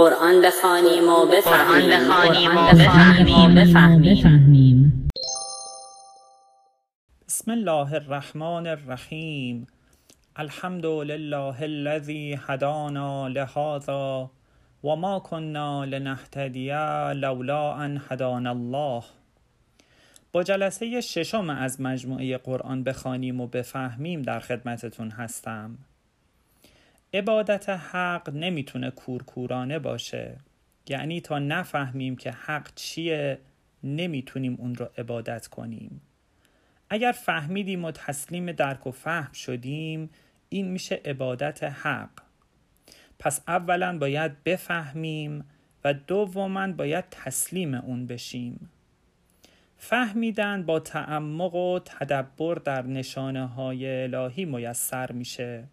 قرآن بخوانیم و بفهمیم. بفهمیم. بسم الله الرحمن الرحیم. الحمد لله الذي هدانا لهذا و ما كنا لنهتدی لولا ان هدانا الله. با جلسه ششم از مجموعه قرآن بخوانیم و بفهمیم در خدمتتون هستم. عبادت حق نمی‌تونه کورکورانه باشه. یعنی تا نفهمیم که حق چیه نمی‌تونیم اون رو عبادت کنیم. اگر فهمیدیم و تسلیم درک و فهم شدیم این میشه عبادت حق. پس اولا باید بفهمیم و دوما باید تسلیم اون بشیم. فهمیدن با تعمق و تدبر در نشانه های الهی میسر میشه.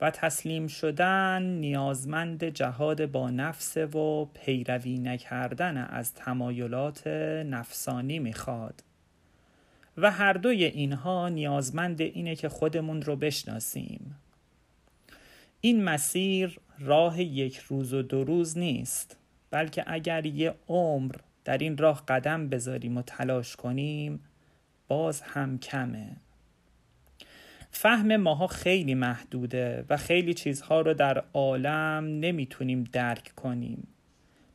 و تسلیم شدن نیازمند جهاد با نفس و پیروی نکردن از تمایلات نفسانی می‌خواد. و هر دوی اینها نیازمند اینه که خودمون رو بشناسیم. این مسیر راه یک روز و دو روز نیست بلکه اگر یه عمر در این راه قدم بذاریم و تلاش کنیم باز هم کمه. فهم ماها خیلی محدوده و خیلی چیزها رو در عالم نمی‌تونیم درک کنیم.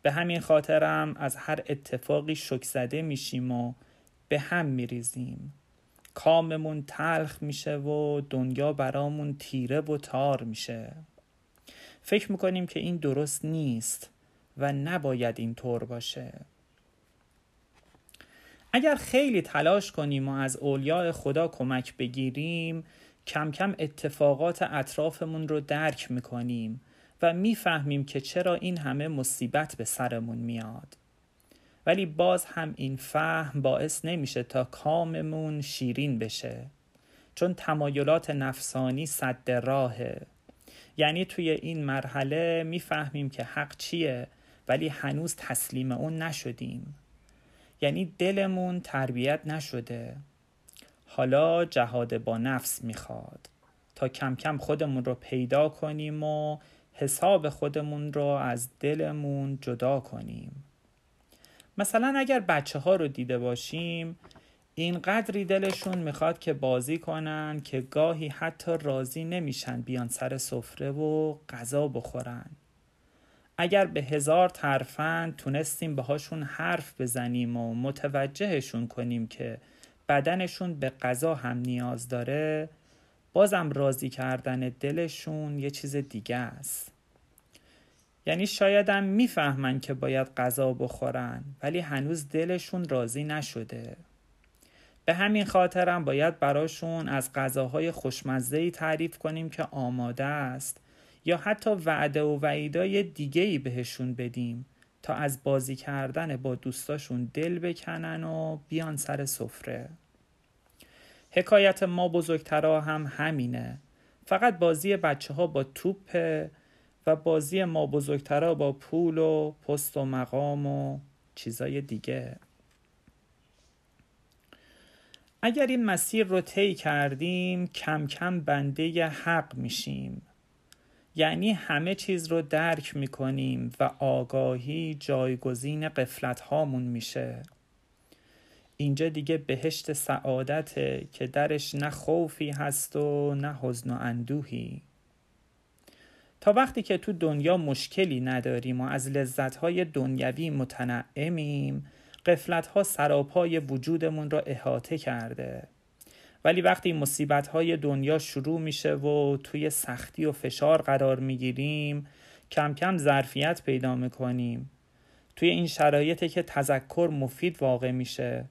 به همین خاطرم از هر اتفاقی شک زده میشیم و به هم میریزیم. کاممون تلخ میشه و دنیا برامون تیره و تار میشه. فکر می‌کنیم که این درست نیست و نباید این طور باشه. اگر خیلی تلاش کنیم و از اولیاء خدا کمک بگیریم کم کم اتفاقات اطرافمون رو درک می‌کنیم و می‌فهمیم که چرا این همه مصیبت به سرمون میاد. ولی باز هم این فهم باعث نمیشه تا کاممون شیرین بشه چون تمایلات نفسانی صد راهه. یعنی توی این مرحله می‌فهمیم که حق چیه ولی هنوز تسلیم اون نشدیم. یعنی دلمون تربیت نشده. حالا جهاد با نفس می‌خواد. تا کم کم خودمون رو پیدا کنیم و حساب خودمون رو از دلمون جدا کنیم. مثلا اگر بچه ها رو دیده باشیم این قدری دلشون می‌خواد که بازی کنن که گاهی حتی راضی نمیشن بیان سر سفره و غذا بخورن. اگر به هزار ترفند تونستیم باهاشون حرف بزنیم و متوجهشون کنیم که بدنشون به غذا هم نیاز داره. بازم راضی کردن دلشون یه چیز دیگه است. یعنی شایدم می‌فهمن که باید غذا بخورن ولی هنوز دلشون راضی نشده. به همین خاطرم باید براشون از غذاهای خوشمزهی تعریف کنیم که آماده است یا حتی وعده و وعیدای دیگه ای بهشون بدیم. تا از بازی کردن با دوستاشون دل بکنن و بیان سر سفره. حکایت ما بزرگترها هم همینه. فقط بازی بچه ها با توپه و بازی ما بزرگترها با پول و پست و مقام و چیزای دیگه. اگر این مسیر رو طی کردیم کم کم بنده حق میشیم. یعنی همه چیز رو درک می‌کنیم و آگاهی جایگزین قفلت هامون میشه. اینجا دیگه بهشت سعادته که درش نه خوفی هست و نه حزن و اندوهی. تا وقتی که تو دنیا مشکلی نداریم و از لذتهای دنیوی متنعمیم قفلتها سراپای وجودمون را احاطه کرده. ولی وقتی مصیبت های دنیا شروع میشه و توی سختی و فشار قرار می‌گیریم کم کم ظرفیت پیدا می‌کنیم. توی این شرایطی که تذکر مفید واقع میشه.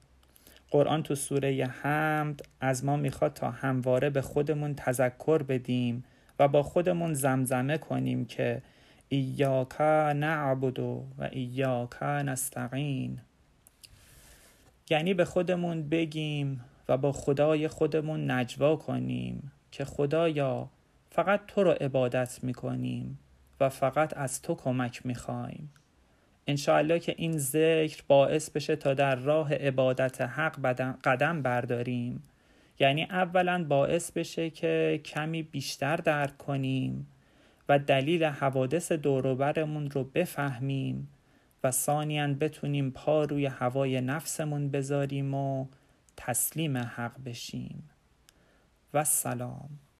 قرآن تو سوره حمد از ما می‌خواد تا همواره به خودمون تذکر بدیم و با خودمون زمزمه کنیم که ایاکا نعبد و ایاکا نستعین یعنی به خودمون بگیم و با خدای خودمون نجوا کنیم که خدایا فقط تو رو عبادت می‌کنیم و فقط از تو کمک می‌خوایم. انشاءالله که این ذکر باعث بشه تا در راه عبادت حق قدم برداریم. یعنی اولا باعث بشه که کمی بیشتر درک کنیم و دلیل حوادث دوروبرمون رو بفهمیم و ثانیا بتونیم پا روی هوای نفسمون بذاریم و تسلیم حق بشیم. و سلام.